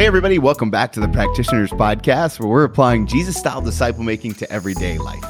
Hey, everybody, welcome back to the Practitioners Podcast, where we're applying Jesus style disciple making to everyday life.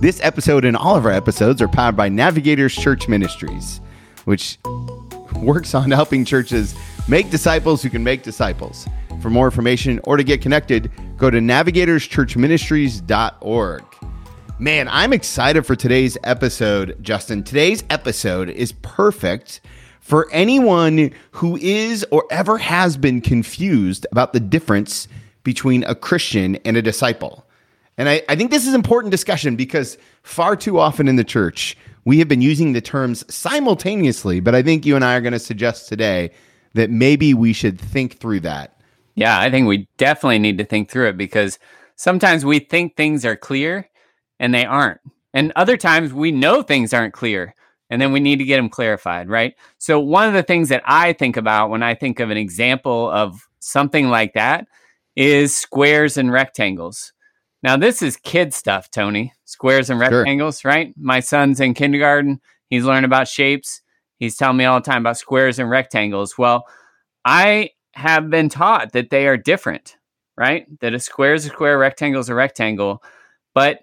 This episode and all of our episodes are powered by Navigators Church Ministries, which works on helping churches make disciples who can make disciples. For more information or to get connected, go to navigatorschurchministries.org. Man, I'm excited for today's episode, Justin. Today's episode is perfect for anyone who is or ever has been confused about the difference between a Christian and a disciple. And I, I, think this is important discussion because far too often in the church, we have been using the terms simultaneously. But I think you and I are going to suggest today that maybe we should think through that. Yeah, I think we definitely need to think through it because sometimes we think things are clear and they aren't. And other times we know things aren't clear and then we need to get them clarified, right? So, one of the things that I think about when I think of an example of something like that is squares and rectangles. Now, this is kid stuff, Tony. Squares and rectangles, sure. right? My son's in kindergarten. He's learning about shapes. He's telling me all the time about squares and rectangles. Well, I have been taught that they are different, right? That a square is a square, rectangle is a rectangle. But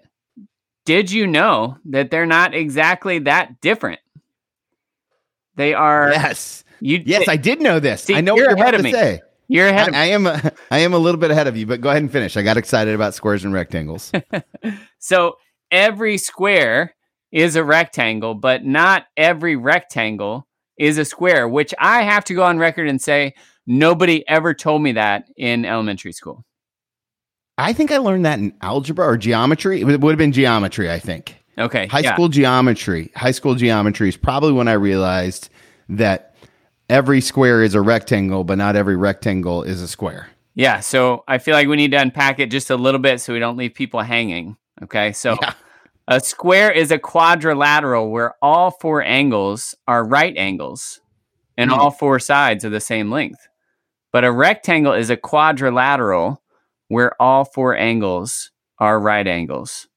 did you know that they're not exactly that different? They are. Yes. You, yes, I did know this. See, I know you're what you're ahead of me. Say. You're ahead. I, I am. A, I am a little bit ahead of you, but go ahead and finish. I got excited about squares and rectangles. so every square is a rectangle, but not every rectangle is a square. Which I have to go on record and say nobody ever told me that in elementary school. I think I learned that in algebra or geometry. It would have been geometry, I think. Okay. High yeah. school geometry. High school geometry is probably when I realized that every square is a rectangle, but not every rectangle is a square. Yeah. So I feel like we need to unpack it just a little bit so we don't leave people hanging. Okay. So yeah. a square is a quadrilateral where all four angles are right angles and mm. all four sides are the same length. But a rectangle is a quadrilateral where all four angles are right angles,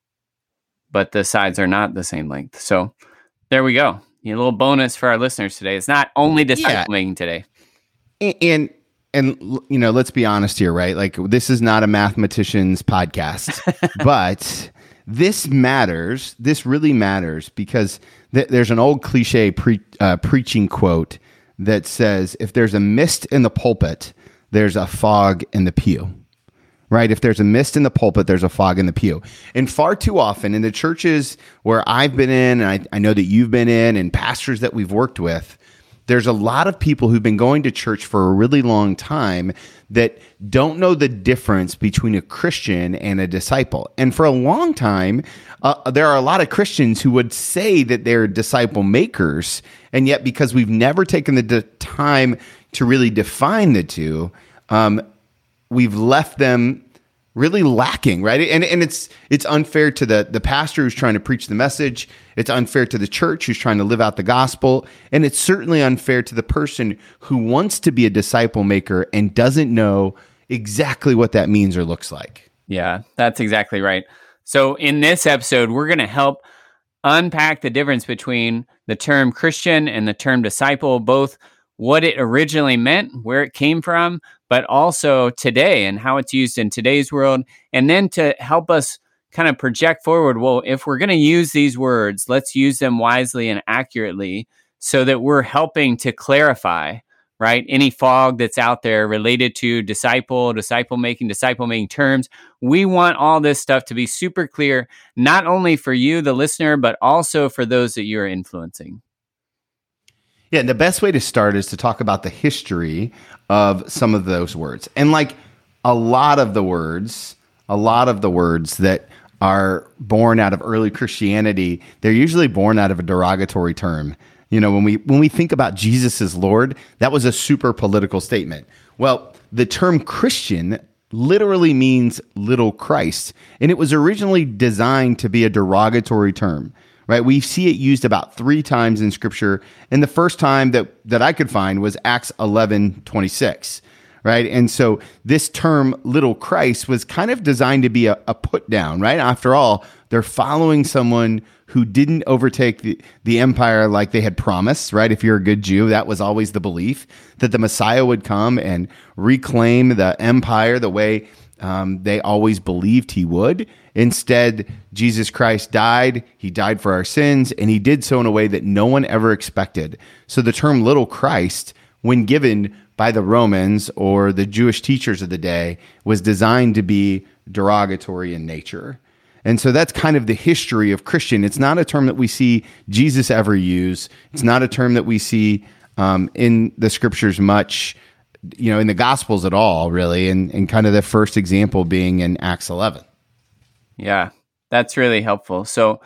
but the sides are not the same length. So there we go. A little bonus for our listeners today. It's not only disciple yeah. making today. And and you know, let's be honest here, right? Like this is not a mathematician's podcast, but this matters. This really matters because th- there's an old cliche pre- uh, preaching quote that says, "If there's a mist in the pulpit, there's a fog in the pew." Right? If there's a mist in the pulpit, there's a fog in the pew. And far too often in the churches where I've been in, and I, I, know that you've been in, and pastors that we've worked with, there's a lot of people who've been going to church for a really long time that don't know the difference between a Christian and a disciple. And for a long time, uh, there are a lot of Christians who would say that they're disciple makers. And yet, because we've never taken the de- time to really define the two, um, we've left them really lacking, right? And and it's it's unfair to the the pastor who's trying to preach the message. It's unfair to the church who's trying to live out the gospel, and it's certainly unfair to the person who wants to be a disciple maker and doesn't know exactly what that means or looks like. Yeah, that's exactly right. So in this episode, we're going to help unpack the difference between the term Christian and the term disciple, both what it originally meant, where it came from, but also today and how it's used in today's world. And then to help us kind of project forward, well, if we're going to use these words, let's use them wisely and accurately so that we're helping to clarify, right? Any fog that's out there related to disciple, disciple making, disciple making terms. We want all this stuff to be super clear, not only for you, the listener, but also for those that you're influencing. Yeah, and the best way to start is to talk about the history of some of those words. And like a lot of the words, a lot of the words that are born out of early Christianity, they're usually born out of a derogatory term. You know, when we when we think about Jesus as Lord, that was a super political statement. Well, the term Christian literally means little Christ, and it was originally designed to be a derogatory term right? We see it used about three times in scripture. And the first time that, that I could find was Acts 11 26, right? And so this term, little Christ, was kind of designed to be a, a put down, right? After all, they're following someone who didn't overtake the, the empire like they had promised, right? If you're a good Jew, that was always the belief that the Messiah would come and reclaim the empire the way um, they always believed he would. Instead, Jesus Christ died. He died for our sins, and he did so in a way that no one ever expected. So the term little Christ, when given by the Romans or the Jewish teachers of the day, was designed to be derogatory in nature. And so that's kind of the history of Christian. It's not a term that we see Jesus ever use. It's not a term that we see um, in the scriptures much, you know, in the Gospels at all, really. And, and kind of the first example being in Acts 11. Yeah, that's really helpful. So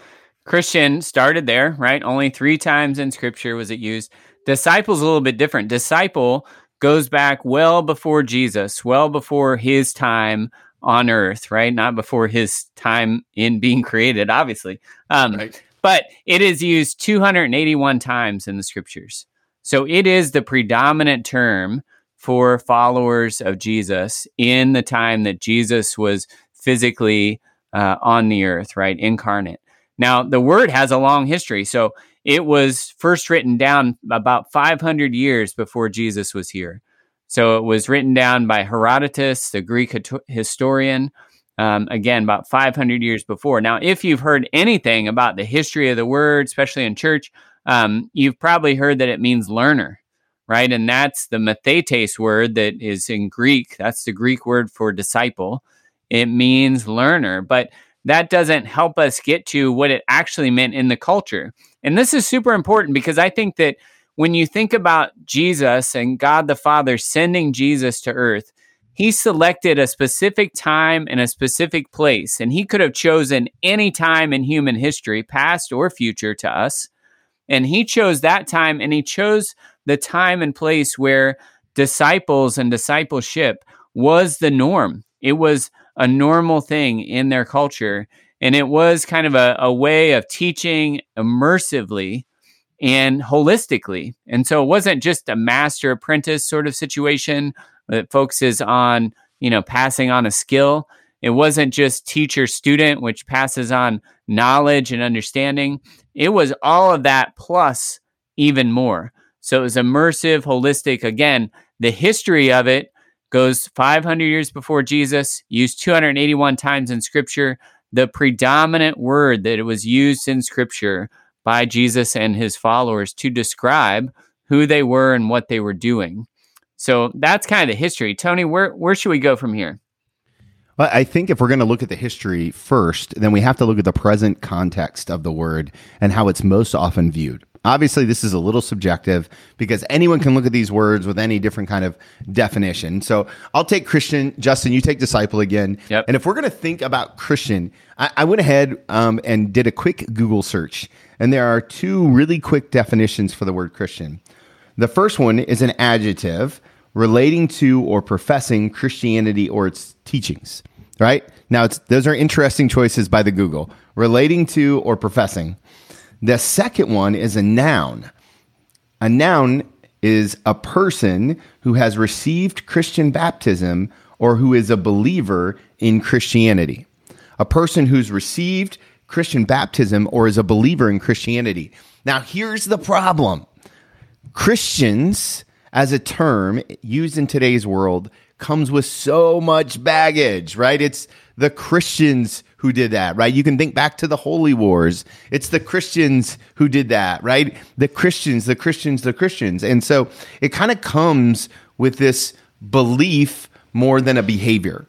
Christian started there, right? Only three times in scripture was it used. Disciple's a little bit different. Disciple goes back well before Jesus, well before his time on earth, right? Not before his time in being created, obviously. Um, right. But it is used 281 times in the scriptures. So it is the predominant term for followers of Jesus in the time that Jesus was physically uh, on the earth, right? Incarnate. Now, the word has a long history. So it was first written down about 500 years before Jesus was here. So it was written down by Herodotus, the Greek historian, um, again, about 500 years before. Now, if you've heard anything about the history of the word, especially in church, um, you've probably heard that it means learner, right? And that's the mathetes word that is in Greek. That's the Greek word for disciple it means learner. But that doesn't help us get to what it actually meant in the culture. And this is super important because I think that when you think about Jesus and God the Father sending Jesus to earth, he selected a specific time and a specific place. And he could have chosen any time in human history, past or future, to us. And he chose that time and he chose the time and place where disciples and discipleship was the norm. It was a normal thing in their culture. And it was kind of a, a way of teaching immersively and holistically. And so it wasn't just a master apprentice sort of situation that focuses on, you know, passing on a skill. It wasn't just teacher student, which passes on knowledge and understanding. It was all of that plus even more. So it was immersive, holistic. Again, the history of it goes 500 years before Jesus, used 281 times in scripture. The predominant word that it was used in scripture by Jesus and his followers to describe who they were and what they were doing. So that's kind of the history. Tony, where where should we go from here? Well, I think if we're going to look at the history first, then we have to look at the present context of the word and how it's most often viewed. Obviously, this is a little subjective because anyone can look at these words with any different kind of definition. So I'll take Christian. Justin, you take disciple again. Yep. And if we're going to think about Christian, I, I went ahead um, and did a quick Google search. And there are two really quick definitions for the word Christian. The first one is an adjective relating to or professing Christianity or its teachings, right? Now, those are interesting choices by the Google. Relating to or professing. The second one is a noun. A noun is a person who has received Christian baptism or who is a believer in Christianity. A person who's received Christian baptism or is a believer in Christianity. Now, here's the problem Christians, as a term used in today's world, comes with so much baggage, right? It's the Christians who did that, right? You can think back to the Holy Wars. It's the Christians who did that, right? The Christians, the Christians, the Christians. And so it kind of comes with this belief more than a behavior.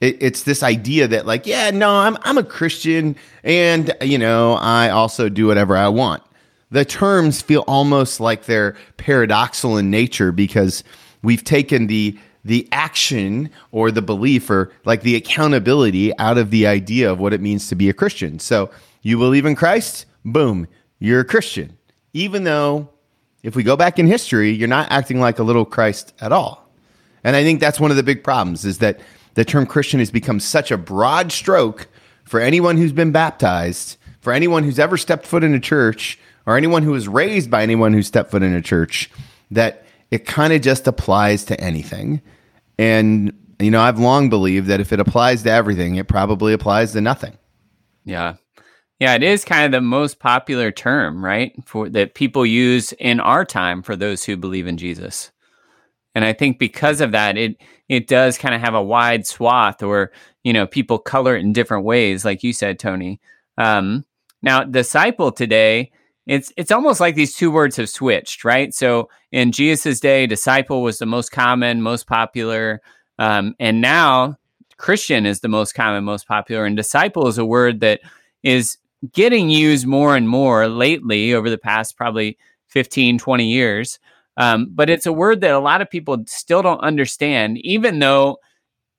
It, it's this idea that, like, yeah, no, I'm, I'm a Christian and, you know, I also do whatever I want. The terms feel almost like they're paradoxical in nature because we've taken the the action or the belief or like the accountability out of the idea of what it means to be a Christian. So you believe in Christ, boom, you're a Christian. Even though if we go back in history, you're not acting like a little Christ at all. And I think that's one of the big problems is that the term Christian has become such a broad stroke for anyone who's been baptized, for anyone who's ever stepped foot in a church, or anyone who was raised by anyone who stepped foot in a church, that it kind of just applies to anything. And, you know, I've long believed that if it applies to everything, it probably applies to nothing. Yeah. Yeah, it is kind of the most popular term, right? For that people use in our time for those who believe in Jesus. And I think because of that, it it does kind of have a wide swath, or you know, people color it in different ways, like you said, Tony. Um, now, disciple today, it's it's almost like these two words have switched, right? So in Jesus' day, disciple was the most common, most popular, um, and now Christian is the most common, most popular, and disciple is a word that is getting used more and more lately over the past probably 15, 20 years. Um, but it's a word that a lot of people still don't understand, even though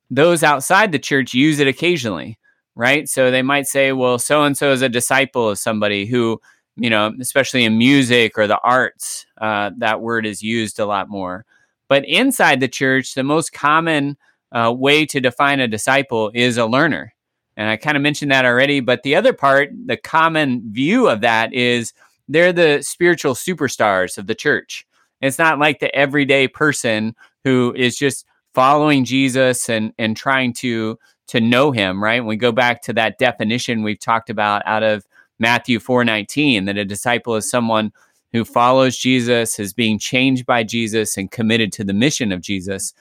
those outside the church use it occasionally, right? So they might say, well, so and so is a disciple of somebody who, you know, especially in music or the arts, uh, that word is used a lot more. But inside the church, the most common uh, way to define a disciple is a learner. And I kind of mentioned that already. But the other part, the common view of that is they're the spiritual superstars of the church. It's not like the everyday person who is just following Jesus and and trying to to know him, right? When we go back to that definition we've talked about out of Matthew 4:19 that a disciple is someone who follows Jesus, is being changed by Jesus and committed to the mission of Jesus.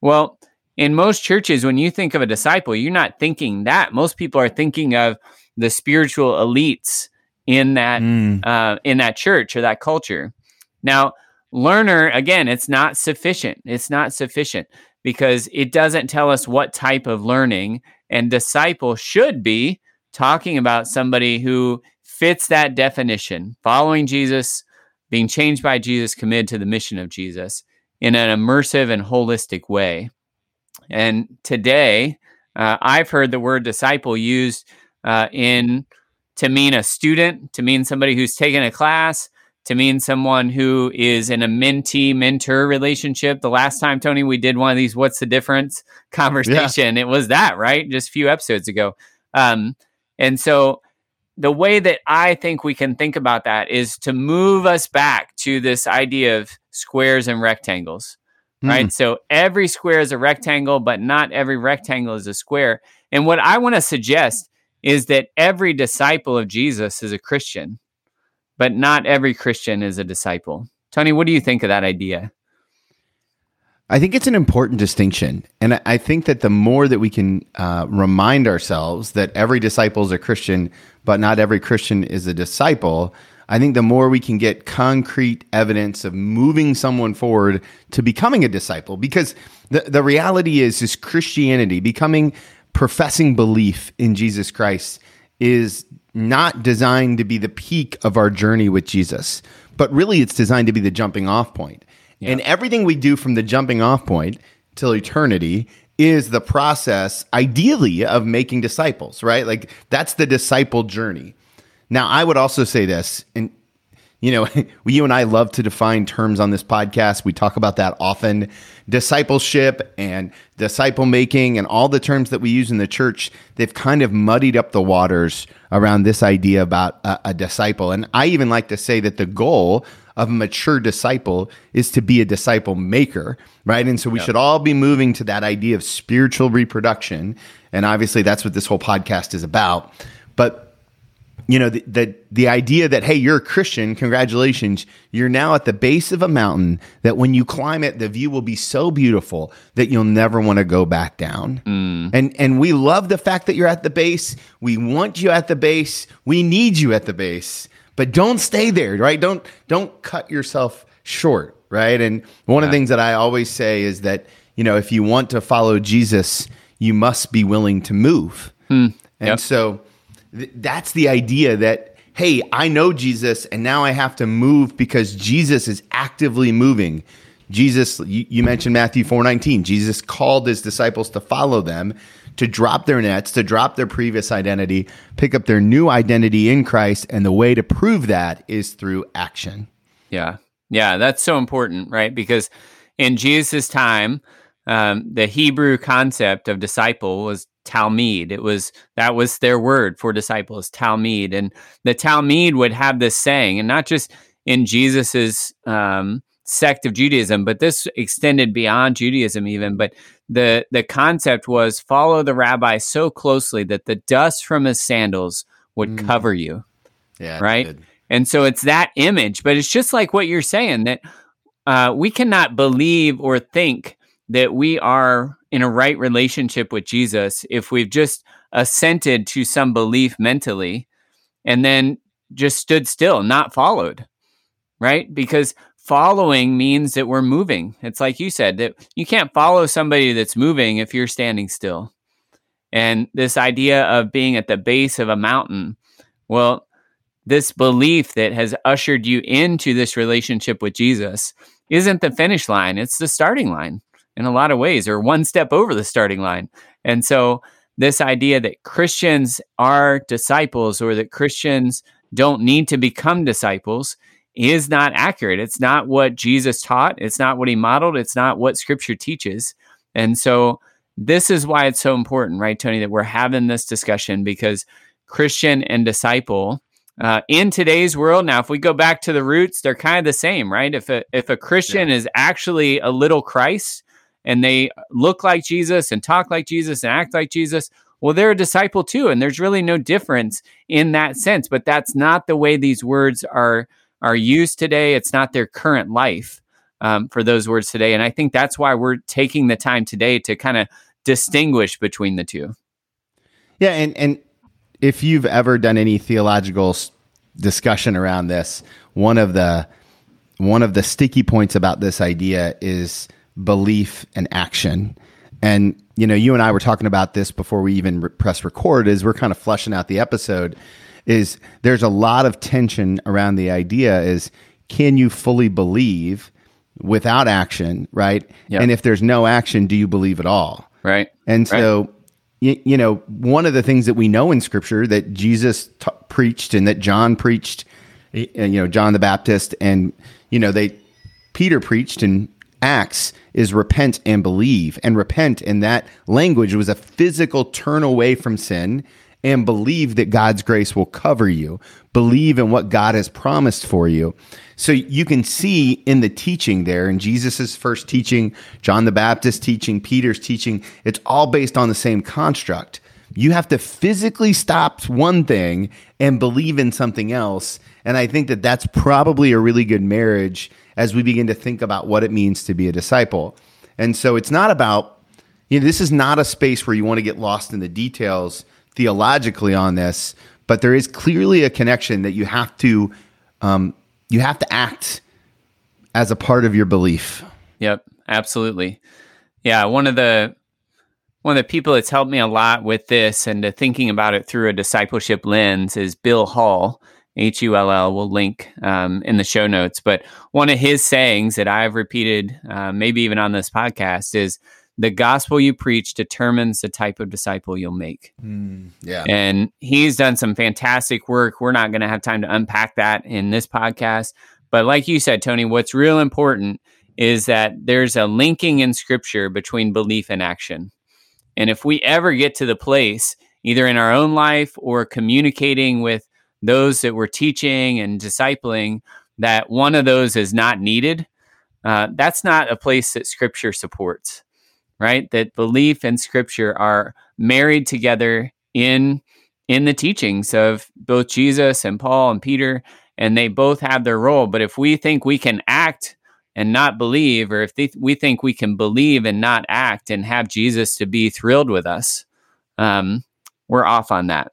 Well, in most churches when you think of a disciple, you're not thinking that. Most people are thinking of the spiritual elites in that mm. uh, in that church or that culture. Now, learner again it's not sufficient it's not sufficient because it doesn't tell us what type of learning and disciple should be talking about somebody who fits that definition following jesus being changed by jesus committed to the mission of jesus in an immersive and holistic way and today uh, i've heard the word disciple used uh, in to mean a student to mean somebody who's taken a class to mean someone who is in a mentee mentor relationship. The last time, Tony, we did one of these what's the difference conversation, yeah. it was that, right? Just a few episodes ago. Um, and so the way that I think we can think about that is to move us back to this idea of squares and rectangles, mm. right? So every square is a rectangle, but not every rectangle is a square. And what I want to suggest is that every disciple of Jesus is a Christian but not every Christian is a disciple. Tony, what do you think of that idea? I think it's an important distinction. And I think that the more that we can uh, remind ourselves that every disciple is a Christian, but not every Christian is a disciple, I think the more we can get concrete evidence of moving someone forward to becoming a disciple. Because the, the reality is, is Christianity, becoming professing belief in Jesus Christ, is not designed to be the peak of our journey with Jesus, but really it's designed to be the jumping off point. Yeah. And everything we do from the jumping off point till eternity is the process, ideally, of making disciples, right? Like that's the disciple journey. Now, I would also say this, and you know, you and I love to define terms on this podcast. We talk about that often discipleship and disciple making and all the terms that we use in the church. They've kind of muddied up the waters around this idea about a, a disciple. And I even like to say that the goal of a mature disciple is to be a disciple maker, right? And so we should all be moving to that idea of spiritual reproduction. And obviously, that's what this whole podcast is about. But you know, the, the, the idea that, hey, you're a Christian, congratulations, you're now at the base of a mountain that when you climb it, the view will be so beautiful that you'll never want to go back down. Mm. And and we love the fact that you're at the base. We want you at the base. We need you at the base. But don't stay there, right? Don't don't cut yourself short, right? And one yeah. of the things that I always say is that, you know, if you want to follow Jesus, you must be willing to move. Mm. And yep. so th- that's the idea that hey, I know Jesus and now I have to move because Jesus is actively moving. Jesus, you, you mentioned Matthew 4:19. Jesus called his disciples to follow them, to drop their nets, to drop their previous identity, pick up their new identity in Christ, and the way to prove that is through action. Yeah. Yeah, that's so important, right? Because in Jesus' time, um, the Hebrew concept of disciple was Talmud. It was that was their word for disciples, Talmud. And the Talmud would have this saying, and not just in Jesus's um, sect of Judaism, but this extended beyond Judaism even. But the the concept was follow the rabbi so closely that the dust from his sandals would mm. cover you. Yeah. Right. And so it's that image, but it's just like what you're saying that uh, we cannot believe or think that we are in a right relationship with Jesus if we've just assented to some belief mentally and then just stood still, not followed, right? Because following means that we're moving. It's like you said that you can't follow somebody that's moving if you're standing still. And this idea of being at the base of a mountain, well, this belief that has ushered you into this relationship with Jesus isn't the finish line, it's the starting line in a lot of ways, or one step over the starting line. And so, this idea that Christians are disciples or that Christians don't need to become disciples is not accurate. It's not what Jesus taught, it's not what he modeled, it's not what scripture teaches. And so, this is why it's so important, right, Tony, that we're having this discussion because Christian and disciple uh, in today's world, now if we go back to the roots, they're kind of the same, right? If a if a Christian yeah. is actually a little Christ and they look like Jesus and talk like Jesus and act like Jesus, well, they're a disciple too, and there's really no difference in that sense. But that's not the way these words are are used today. It's not their current life um, for those words today, and I think that's why we're taking the time today to kind of distinguish between the two. Yeah, and and if you've ever done any theological discussion around this, one of the one of the sticky points about this idea is belief and action. And you know, you and I were talking about this before we even re- press record. Is we're kind of fleshing out the episode, is there's a lot of tension around the idea: is can you fully believe without action, right? Yep. And if there's no action, do you believe at all? Right. And so right you, know, one of the things that we know in Scripture that Jesus t- preached and that John preached, you know, John the Baptist, and you know, they Peter preached in Acts is repent and believe. And repent in that language was a physical turn away from sin and believe that God's grace will cover you. Believe in what God has promised for you. So you can see in the teaching there, in Jesus' first teaching, John the Baptist teaching, Peter's teaching, it's all based on the same construct. You have to physically stop one thing and believe in something else. And I think that that's probably a really good marriage as we begin to think about what it means to be a disciple. And so it's not about, you know, this is not a space where you want to get lost in the details theologically on this, but there is clearly a connection that you have to um, you have to act as a part of your belief. Yep, absolutely. Yeah, one of the one of the people that's helped me a lot with this and thinking about it through a discipleship lens is Bill Hull. H U L L. We'll link um, in the show notes. But one of his sayings that I've repeated, uh, maybe even on this podcast, is the gospel you preach determines the type of disciple you'll make. Mm, yeah. And he's done some fantastic work. We're not going to have time to unpack that in this podcast. But like you said, Tony, what's real important is that there's a linking in scripture between belief and action. And if we ever get to the place, either in our own life or communicating with those that we're teaching and discipling, that one of those is not needed, uh, that's not a place that scripture supports right? That belief and scripture are married together in in the teachings of both Jesus and Paul and Peter and they both have their role, but if we think we can act and not believe or if we think we can believe and not act and have Jesus to be thrilled with us, um, we're off on that.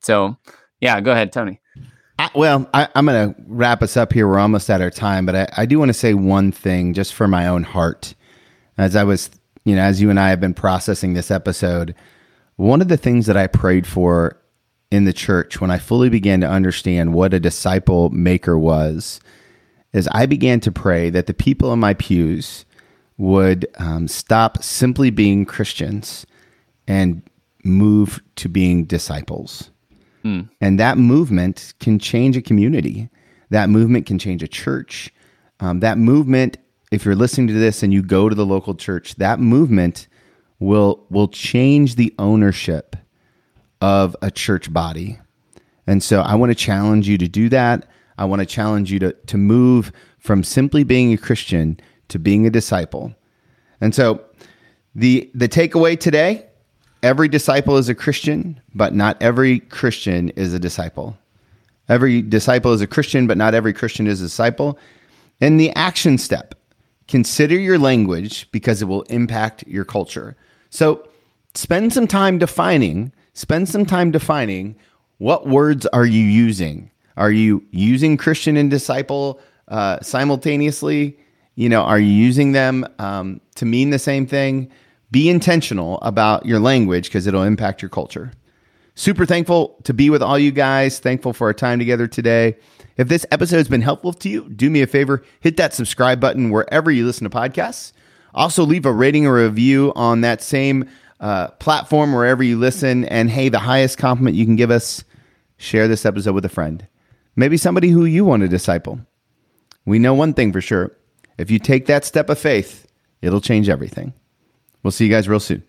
So, yeah, go ahead, Tony. I, well, I, am going to wrap us up here. We're almost at our time, but I, I do want to say one thing just for my own heart. As I was you know, as you and I have been processing this episode, one of the things that I prayed for in the church when I fully began to understand what a disciple maker was is I began to pray that the people in my pews would um, stop simply being Christians and move to being disciples. Hmm. And that movement can change a community. That movement can change a church. Um, that movement if you're listening to this and you go to the local church, that movement will will change the ownership of a church body. And so I want to challenge you to do that. I want to challenge you to to move from simply being a Christian to being a disciple. And so the the takeaway today every disciple is a Christian, but not every Christian is a disciple. Every disciple is a Christian, but not every Christian is a disciple. And the action step consider your language because it will impact your culture. So spend some time defining, spend some time defining what words are you using? Are you using Christian and disciple uh, simultaneously? You know, are you using them um, to mean the same thing? Be intentional about your language because it'll impact your culture. Super thankful to be with all you guys. Thankful for our time together today. If this episode has been helpful to you, do me a favor, hit that subscribe button wherever you listen to podcasts. Also, leave a rating or review on that same uh, platform wherever you listen. And hey, the highest compliment you can give us, share this episode with a friend. Maybe somebody who you want to disciple. We know one thing for sure if you take that step of faith, it'll change everything. We'll see you guys real soon.